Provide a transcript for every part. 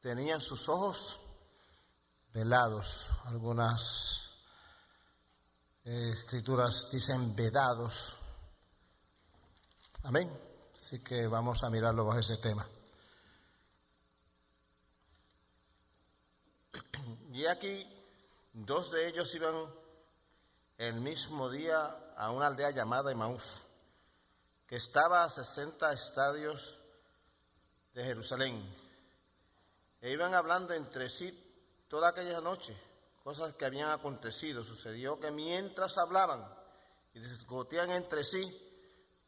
tenían sus ojos velados. Algunas eh, escrituras dicen vedados. Amén. Así que vamos a mirarlo bajo ese tema. Y aquí dos de ellos iban el mismo día a una aldea llamada Emaús, que estaba a 60 estadios de Jerusalén. E iban hablando entre sí toda aquella noche, cosas que habían acontecido. Sucedió que mientras hablaban y discutían entre sí,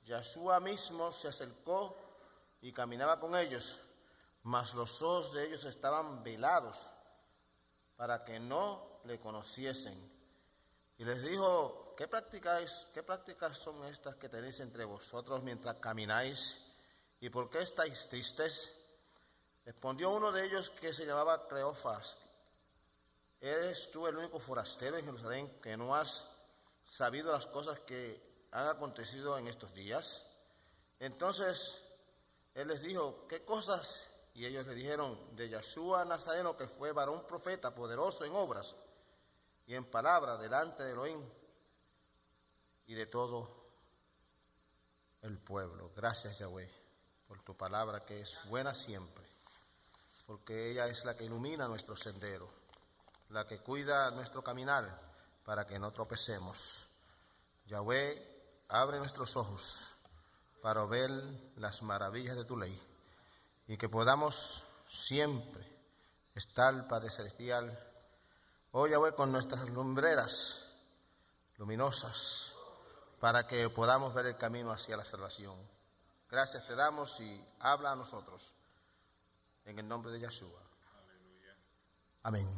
Yahshua mismo se acercó y caminaba con ellos, mas los ojos de ellos estaban velados para que no le conociesen. Y les dijo, ¿qué practicáis? ¿Qué prácticas son estas que tenéis entre vosotros mientras camináis? ¿Y por qué estáis tristes? Respondió uno de ellos que se llamaba Cleofas. ¿Eres tú el único forastero en Jerusalén que no has sabido las cosas que han acontecido en estos días? Entonces él les dijo, ¿qué cosas? Y ellos le dijeron, de Yahshua Nazareno, que fue varón profeta, poderoso en obras y en palabra delante de Elohim y de todo el pueblo. Gracias, Yahweh, por tu palabra que es buena siempre, porque ella es la que ilumina nuestro sendero, la que cuida nuestro caminar para que no tropecemos. Yahweh, abre nuestros ojos para ver las maravillas de tu ley y que podamos siempre estar, Padre Celestial, hoy Yahweh, con nuestras lumbreras luminosas, para que podamos ver el camino hacia la salvación. Gracias te damos y habla a nosotros. En el nombre de Yahshua. Amén.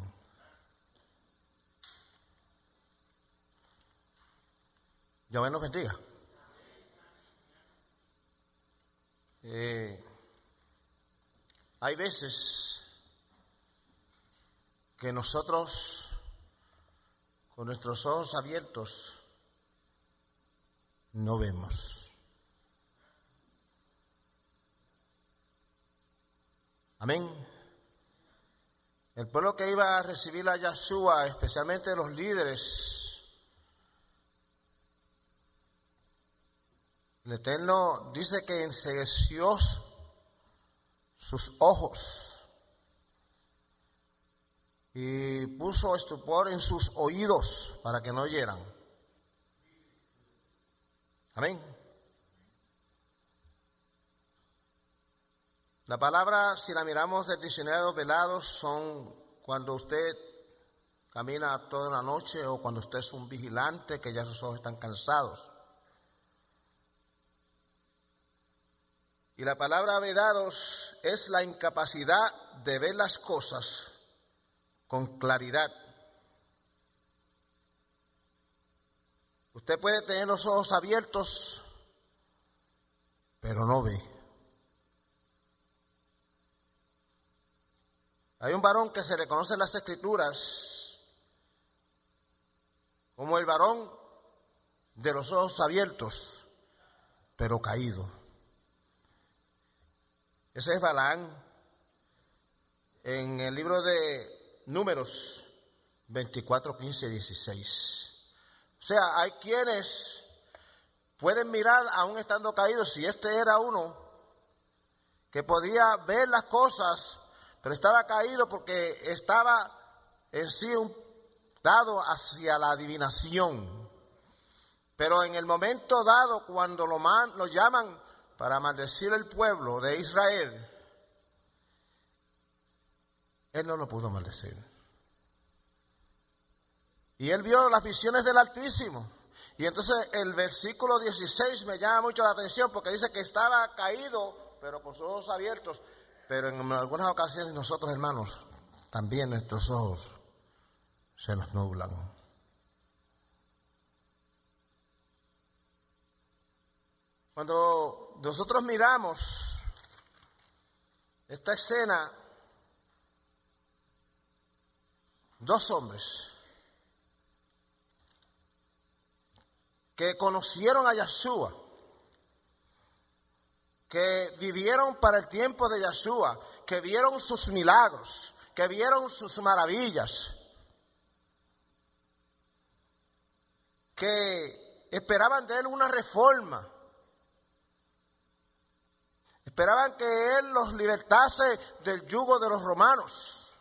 Yahweh nos bendiga. Eh, hay veces que nosotros, con nuestros ojos abiertos, no vemos. Amén. El pueblo que iba a recibir a Yahshua, especialmente los líderes, el Eterno dice que ensegueció sus ojos y puso estupor en sus oídos para que no oyeran. Amén. La palabra, si la miramos del diccionario velados, son cuando usted camina toda la noche o cuando usted es un vigilante que ya sus ojos están cansados. Y la palabra vedados es la incapacidad de ver las cosas con claridad. Usted puede tener los ojos abiertos, pero no ve. Hay un varón que se reconoce en las escrituras como el varón de los ojos abiertos, pero caído. Ese es Balán en el libro de Números 24, 15, 16. O sea, hay quienes pueden mirar aún estando caídos, si este era uno que podía ver las cosas, pero estaba caído porque estaba en sí un, dado hacia la adivinación. Pero en el momento dado, cuando lo, man, lo llaman para maldecir el pueblo de Israel, él no lo pudo maldecir. Y él vio las visiones del Altísimo. Y entonces el versículo 16 me llama mucho la atención porque dice que estaba caído, pero con sus ojos abiertos. Pero en algunas ocasiones nosotros, hermanos, también nuestros ojos se nos nublan. Cuando nosotros miramos esta escena, dos hombres que conocieron a Yahshua, que vivieron para el tiempo de Yeshua, que vieron sus milagros, que vieron sus maravillas, que esperaban de él una reforma, esperaban que él los libertase del yugo de los romanos.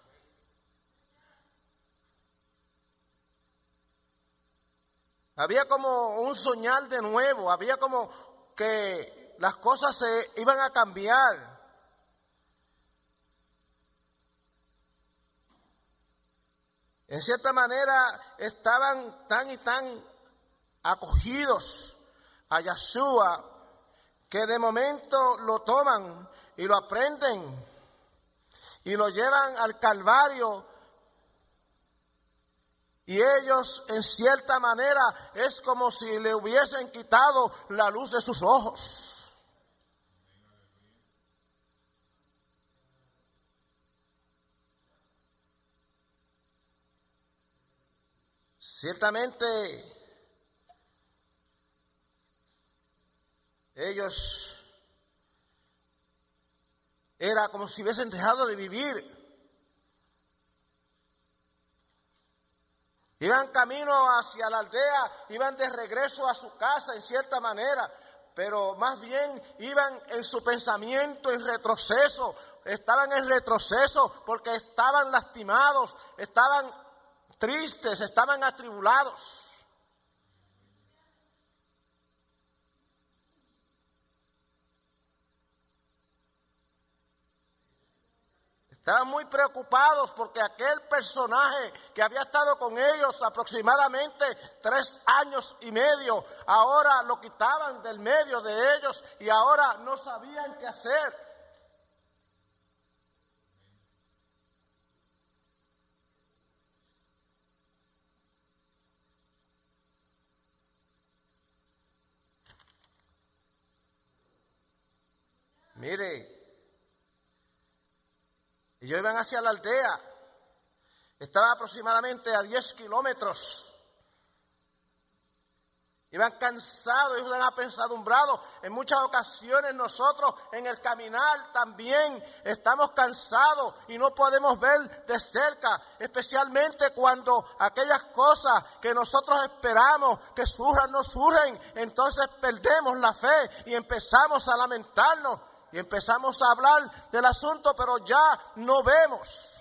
Había como un soñar de nuevo, había como que las cosas se iban a cambiar. En cierta manera estaban tan y tan acogidos a Yeshua que de momento lo toman y lo aprenden y lo llevan al Calvario y ellos, en cierta manera, es como si le hubiesen quitado la luz de sus ojos. Ciertamente, ellos era como si hubiesen dejado de vivir. Iban camino hacia la aldea, iban de regreso a su casa en cierta manera, pero más bien iban en su pensamiento en retroceso, estaban en retroceso porque estaban lastimados, estaban tristes, estaban atribulados. Estaban muy preocupados porque aquel personaje que había estado con ellos aproximadamente tres años y medio, ahora lo quitaban del medio de ellos y ahora no sabían qué hacer. Mire, ellos iban hacia la aldea. Estaba aproximadamente a 10 kilómetros. Iban cansados, iban apensadumbrados. En muchas ocasiones nosotros en el caminar también estamos cansados y no podemos ver de cerca, especialmente cuando aquellas cosas que nosotros esperamos que surjan no surgen, entonces perdemos la fe y empezamos a lamentarnos y empezamos a hablar del asunto, pero ya no vemos.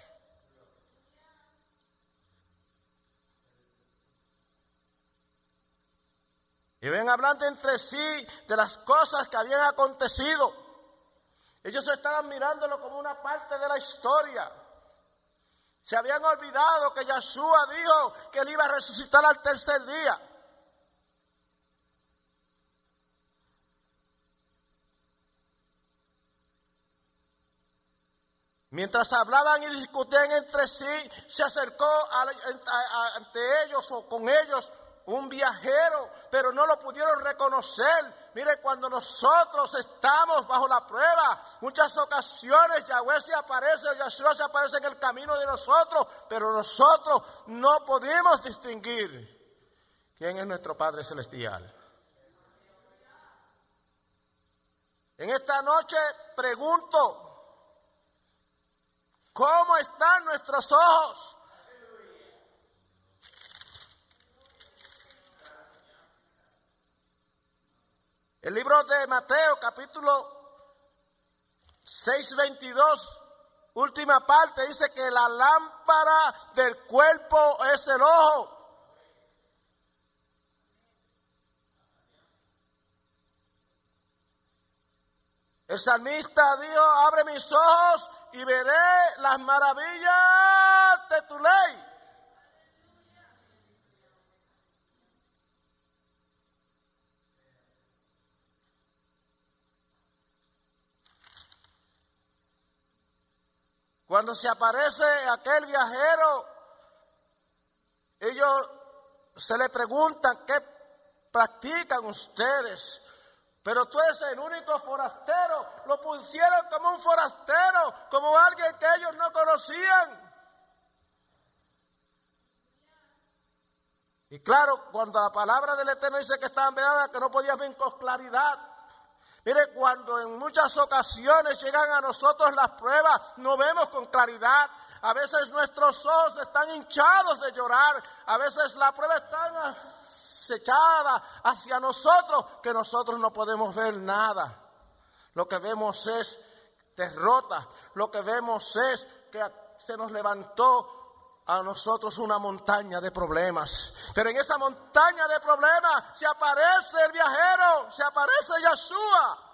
Y ven hablando entre sí de las cosas que habían acontecido. Ellos estaban mirándolo como una parte de la historia. Se habían olvidado que Yeshua dijo que él iba a resucitar al tercer día. Mientras hablaban y discutían entre sí, se acercó ante ellos o con ellos un viajero, pero no lo pudieron reconocer. Mire, cuando nosotros estamos bajo la prueba, muchas ocasiones Yahweh se aparece o Yahshua se aparece en el camino de nosotros, pero nosotros no podemos distinguir quién es nuestro Padre Celestial. En esta noche pregunto, ¿Cómo están nuestros ojos? El libro de Mateo, capítulo 6:22, última parte, dice que la lámpara del cuerpo es el ojo. El salmista dijo, abre mis ojos y veré las maravillas de tu ley. Cuando se aparece aquel viajero, ellos se le preguntan qué practican ustedes. Pero tú eres el único forastero. Lo pusieron como un forastero, como alguien que ellos no conocían. Y claro, cuando la palabra del Eterno dice que estaban vedadas, que no podían ver con claridad. Mire, cuando en muchas ocasiones llegan a nosotros las pruebas, no vemos con claridad. A veces nuestros ojos están hinchados de llorar. A veces la prueba está acechada hacia nosotros que nosotros no podemos ver nada. Lo que vemos es derrota. Lo que vemos es que se nos levantó a nosotros una montaña de problemas. Pero en esa montaña de problemas se aparece el viajero, se aparece Yeshua.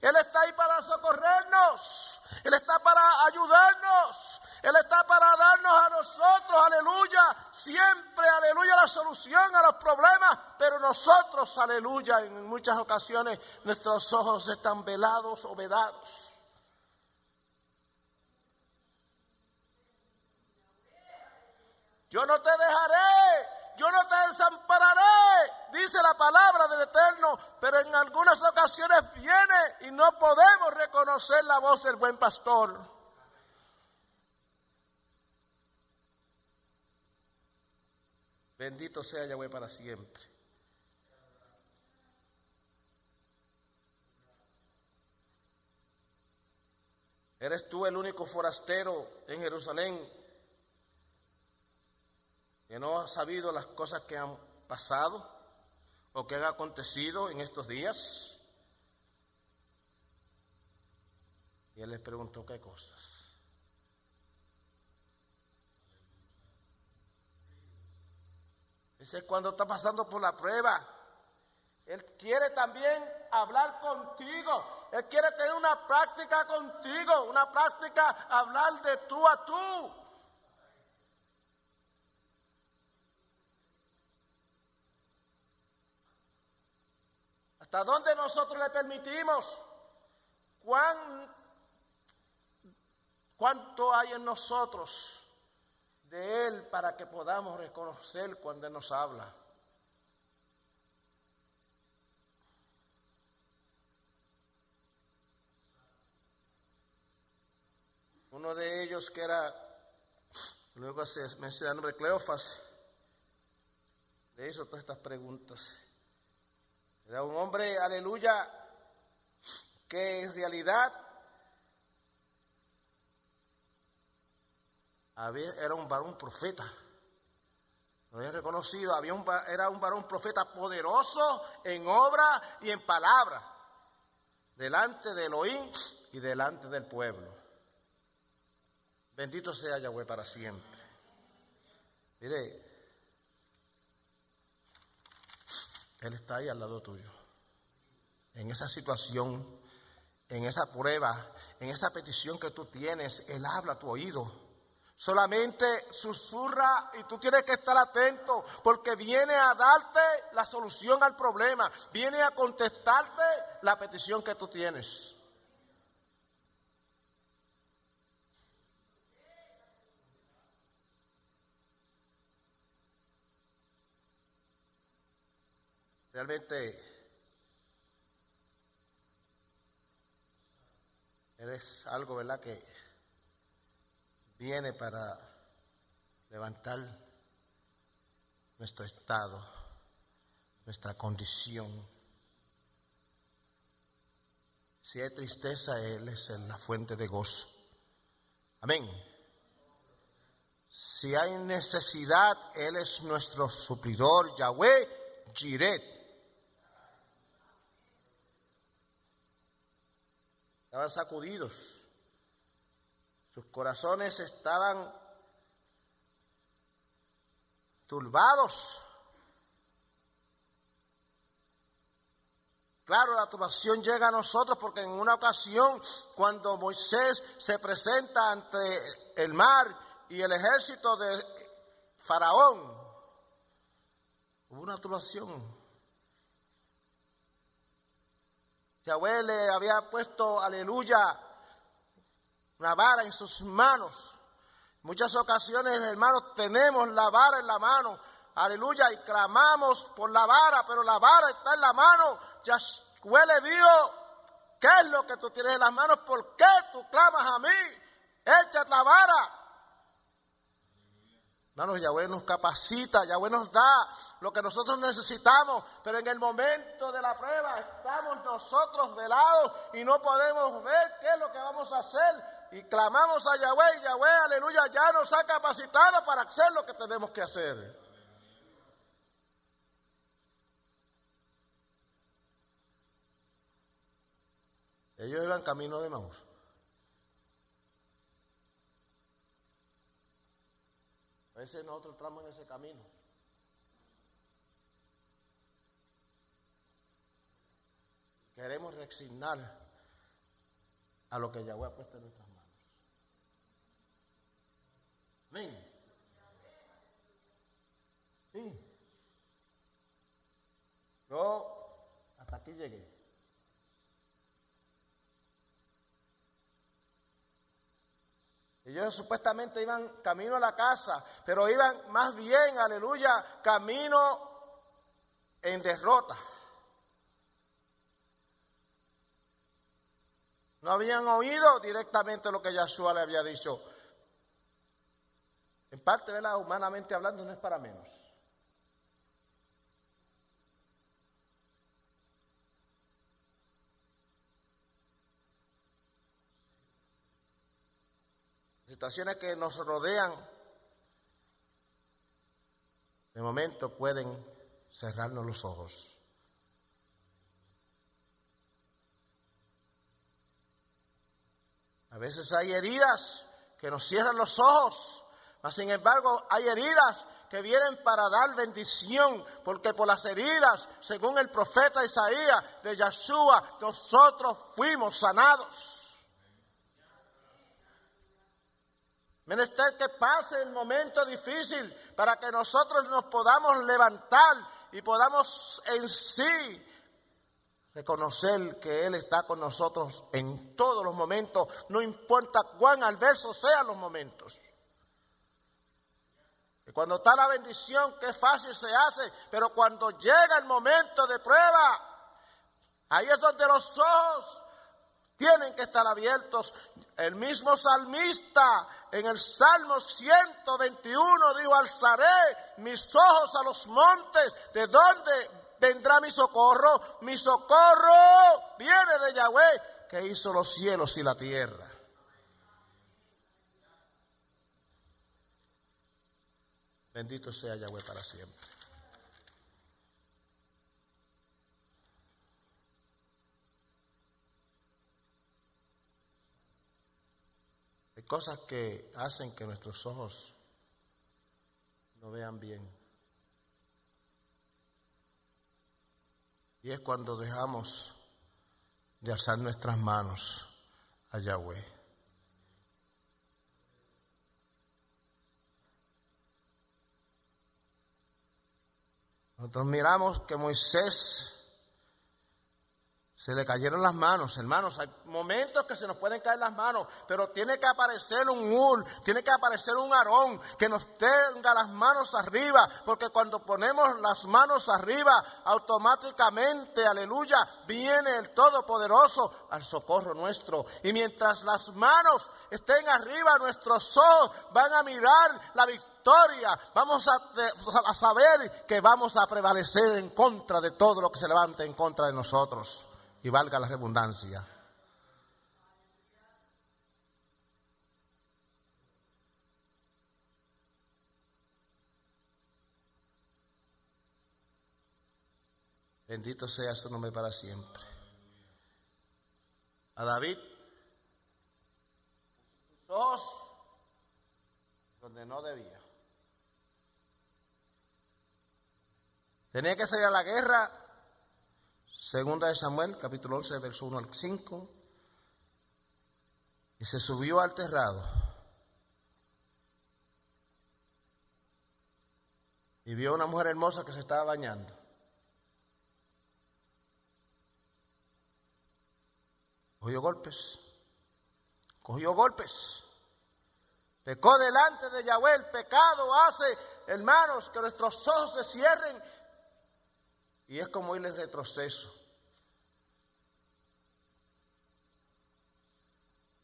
Él está ahí para socorrernos, Él está para ayudarnos, Él está para darnos a nosotros, aleluya, siempre, aleluya, la solución a los problemas, pero nosotros, aleluya, en muchas ocasiones nuestros ojos están velados o vedados. Yo no te dejaré, yo no te desampararé, dice la palabra del Eterno, pero en algunas ocasiones viene y no podemos reconocer la voz del buen pastor. Bendito sea Yahweh para siempre. ¿Eres tú el único forastero en Jerusalén que no ha sabido las cosas que han pasado o que han acontecido en estos días. Y él les preguntó qué cosas. Ese es cuando está pasando por la prueba. Él quiere también hablar contigo. Él quiere tener una práctica contigo, una práctica hablar de tú a tú. ¿Hasta dónde nosotros le permitimos? ¿Cuán, ¿Cuánto hay en nosotros de Él para que podamos reconocer cuando Él nos habla? Uno de ellos que era, luego se menciona el nombre Cleofas, le hizo todas estas preguntas. Era un hombre, aleluya, que en realidad era un varón profeta. Lo había reconocido, había un, era un varón profeta poderoso en obra y en palabra, delante de Elohim y delante del pueblo. Bendito sea Yahweh para siempre. Mire, Él está ahí al lado tuyo. En esa situación, en esa prueba, en esa petición que tú tienes, Él habla a tu oído. Solamente susurra y tú tienes que estar atento porque viene a darte la solución al problema, viene a contestarte la petición que tú tienes. Realmente es algo, ¿verdad?, que viene para levantar nuestro estado, nuestra condición. Si hay tristeza, Él es la fuente de gozo. Amén. Si hay necesidad, Él es nuestro suplidor, Yahweh, Jiret. estaban sacudidos, sus corazones estaban turbados. Claro, la turbación llega a nosotros porque en una ocasión, cuando Moisés se presenta ante el mar y el ejército de Faraón, hubo una turbación. Yahweh le había puesto, aleluya, una vara en sus manos. muchas ocasiones, hermanos, tenemos la vara en la mano, aleluya, y clamamos por la vara, pero la vara está en la mano. Yahweh le dijo, ¿qué es lo que tú tienes en las manos? ¿Por qué tú clamas a mí? Echa la vara. Hermanos, Yahweh nos capacita, Yahweh nos da lo que nosotros necesitamos, pero en el momento de la prueba estamos nosotros velados y no podemos ver qué es lo que vamos a hacer. Y clamamos a Yahweh y Yahweh, aleluya, ya nos ha capacitado para hacer lo que tenemos que hacer. Ellos iban camino de Maús. A veces nosotros entramos en ese camino. Queremos resignar a lo que Yahweh ha puesto en nuestras manos. Sí. Yo hasta aquí llegué. Ellos supuestamente iban camino a la casa, pero iban más bien, aleluya, camino en derrota. No habían oído directamente lo que Yahshua le había dicho. Humanamente hablando, no es para menos. situaciones que nos rodean, de momento pueden cerrarnos los ojos. A veces hay heridas que nos cierran los ojos, sin embargo hay heridas que vienen para dar bendición, porque por las heridas, según el profeta Isaías de Yahshua, nosotros fuimos sanados. Menester que pase el momento difícil para que nosotros nos podamos levantar y podamos en sí reconocer que Él está con nosotros en todos los momentos, no importa cuán adversos sean los momentos. Cuando está la bendición, qué fácil se hace, pero cuando llega el momento de prueba, ahí es donde los ojos tienen que estar abiertos. El mismo salmista en el Salmo 121 dijo, alzaré mis ojos a los montes, ¿de dónde vendrá mi socorro? Mi socorro viene de Yahweh, que hizo los cielos y la tierra. Bendito sea Yahweh para siempre. cosas que hacen que nuestros ojos no vean bien. Y es cuando dejamos de alzar nuestras manos a Yahweh. Nosotros miramos que Moisés se le cayeron las manos, hermanos. Hay momentos que se nos pueden caer las manos, pero tiene que aparecer un ul, tiene que aparecer un arón que nos tenga las manos arriba, porque cuando ponemos las manos arriba, automáticamente, aleluya, viene el Todopoderoso al socorro nuestro. Y mientras las manos estén arriba, nuestros ojos van a mirar la victoria. Vamos a, saber que vamos a prevalecer en contra de todo lo que se levante en contra de nosotros y valga la redundancia. Bendito sea su nombre para siempre. A David, sus donde no debía. Tenía que salir a la guerra Segunda de Samuel, capítulo 11, verso 1 al 5. Y se subió al terrado. Y vio una mujer hermosa que se estaba bañando. Cogió golpes. Cogió golpes. Pecó delante de Yahweh. El pecado hace, hermanos, que nuestros ojos se cierren y es como ir en retroceso.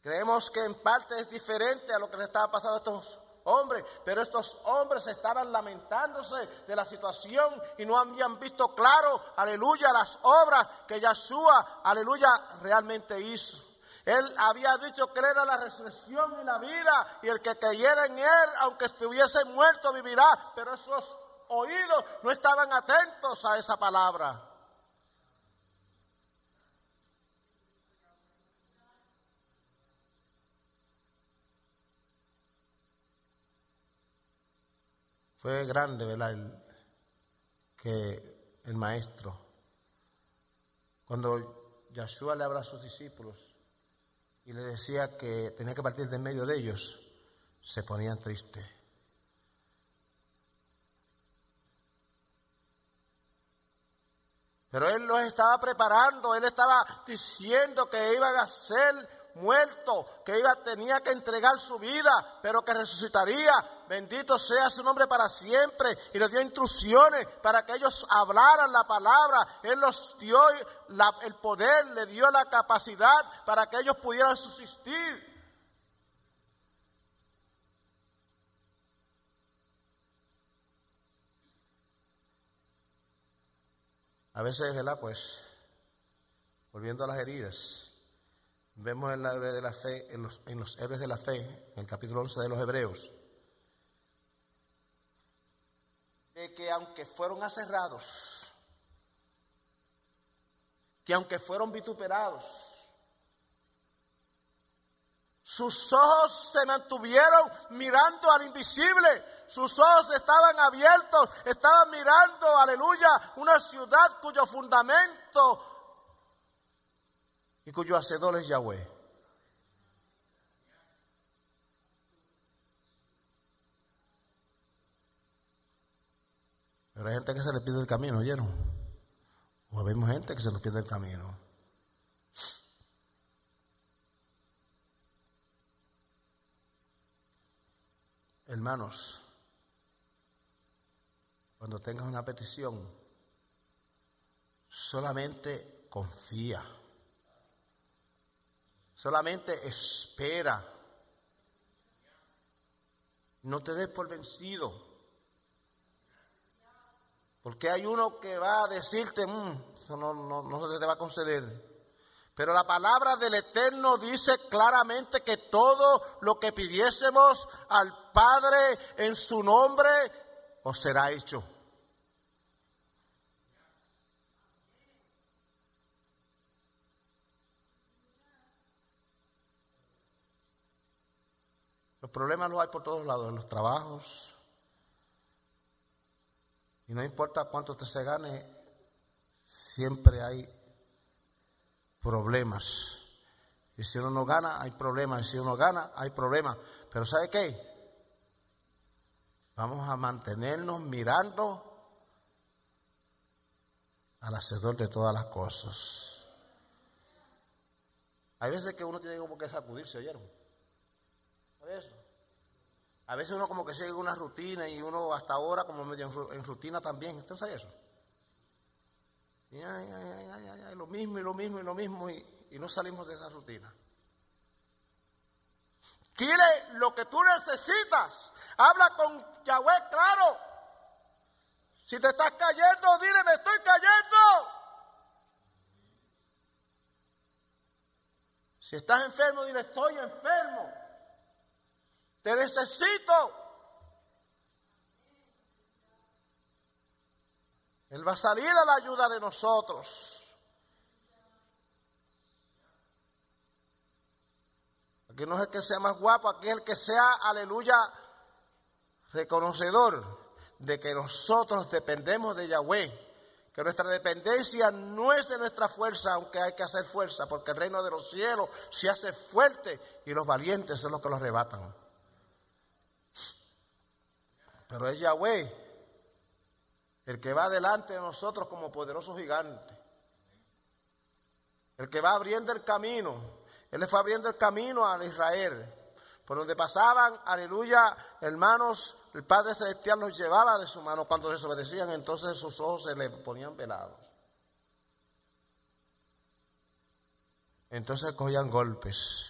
Creemos que en parte es diferente a lo que le estaba pasando a estos hombres, pero estos hombres estaban lamentándose de la situación y no habían visto claro, aleluya, las obras que Yahshua, aleluya, realmente hizo. Él había dicho que era la resurrección y la vida, y el que creyera en él, aunque estuviese muerto, vivirá. Pero esos oídos no estaban atentos a esa palabra. Fue grande, ¿verdad? que el maestro, cuando Yahshua le habla a sus discípulos y le decía que tenía que partir de medio de ellos, se ponían tristes. Pero él los estaba preparando, él estaba diciendo que iban a ser muerto, que iba, tenía que entregar su vida, pero que resucitaría. Bendito sea su nombre para siempre. Y le dio instrucciones para que ellos hablaran la palabra. Él los dio el poder, le dio la capacidad para que ellos pudieran subsistir. A veces, ¿verdad? Pues, volviendo a las heridas, vemos en la fe, en los, en los héroes de la fe, en el capítulo 11 de los Hebreos, de que aunque fueron aserrados, que aunque fueron vituperados, sus ojos se mantuvieron mirando al invisible, sus ojos estaban abiertos, estaban mirando, aleluya, una ciudad cuyo fundamento y cuyo hacedor es Yahweh. Pero hay gente que se le pide el camino, ¿oyeron? O vemos gente que se nos pide el camino. Hermanos, cuando tengas una petición, solamente confía. Solamente espera. No te des por vencido. Porque hay uno que va a decirte, mm, eso no, no, no se te va a conceder. Pero la palabra del Eterno dice claramente que todo lo que pidiésemos al Padre en su nombre, os será hecho. Los problemas los hay por todos lados, en los trabajos. Y no importa cuánto usted se gane, siempre hay problemas. Y si uno no gana, hay problemas. Y si uno gana, hay problemas. Pero ¿sabe qué? Vamos a mantenernos mirando al hacedor de todas las cosas. Hay veces que uno tiene como que sacudirse, ¿oyeron? eso? A veces uno como que sigue una rutina y uno hasta ahora como medio en rutina también. ¿Usted sabe eso? Y lo mismo y lo mismo y lo mismo y, y no salimos de esa rutina. Dile lo que tú necesitas. Habla con Yahweh claro. Si te estás cayendo, dile, me estoy cayendo. Si estás enfermo, dile, estoy enfermo. Te necesito. Él va a salir a la ayuda de nosotros. Aquí no es el que sea más guapo, aquí es el que sea, aleluya, reconocedor de que nosotros dependemos de Yahweh, que nuestra dependencia no es de nuestra fuerza, aunque hay que hacer fuerza, porque el reino de los cielos se hace fuerte y los valientes son los que lo arrebatan. Pero es Yahweh el que va delante de nosotros como poderoso gigante. El que va abriendo el camino. Él le fue abriendo el camino a Israel. Por donde pasaban, aleluya, hermanos, el Padre Celestial los llevaba de su mano. Cuando desobedecían, entonces sus ojos se le ponían velados. Entonces cogían golpes.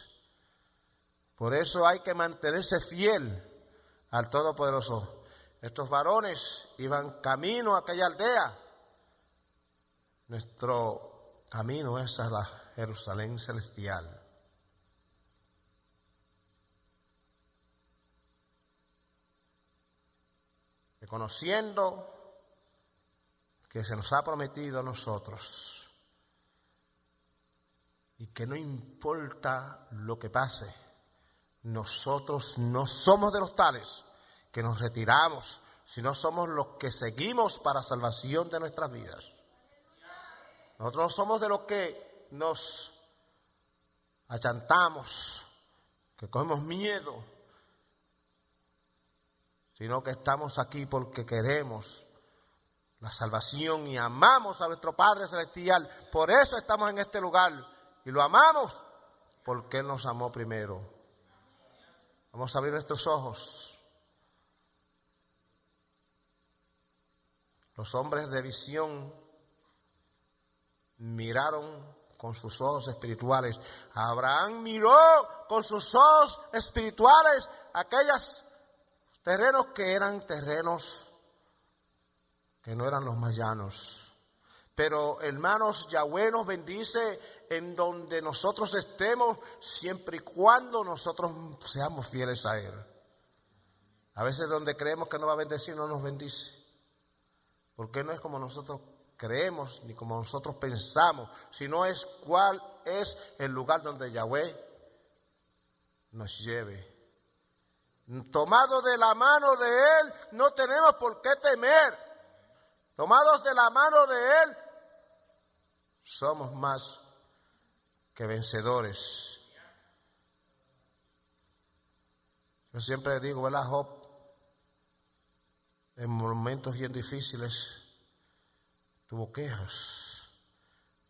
Por eso hay que mantenerse fiel al Todopoderoso. Estos varones iban camino a aquella aldea. Nuestro camino es a la Jerusalén celestial. Reconociendo que se nos ha prometido a nosotros y que no importa lo que pase, nosotros no somos de los tales que nos retiramos, sino somos los que seguimos para salvación de nuestras vidas. Nosotros somos de los que nos achantamos, que cogemos miedo, sino que estamos aquí porque queremos la salvación y amamos a nuestro Padre Celestial. Por eso estamos en este lugar y lo amamos porque Él nos amó primero. Vamos a abrir nuestros ojos. Los hombres de visión miraron con sus ojos espirituales. Abraham miró con sus ojos espirituales aquellos terrenos que eran terrenos que no eran los más llanos. Pero hermanos, Yahweh nos bendice en donde nosotros estemos, siempre y cuando nosotros seamos fieles a Él. A veces donde creemos que no va a bendecir, no nos bendice. Porque no es como nosotros creemos ni como nosotros pensamos, sino es cuál es el lugar donde Yahweh nos lleve. Tomado de la mano de Él, no tenemos por qué temer. Tomados de la mano de Él, somos más que vencedores. Yo siempre digo, ¿verdad, Job? En momentos bien difíciles tuvo quejas,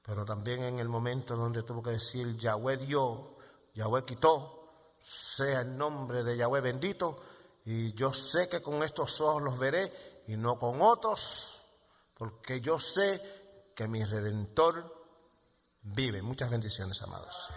pero también en el momento donde tuvo que decir, Yahweh dio, Yahweh quitó, sea el nombre de Yahweh bendito, y yo sé que con estos ojos los veré y no con otros, porque yo sé que mi redentor vive. Muchas bendiciones, amados.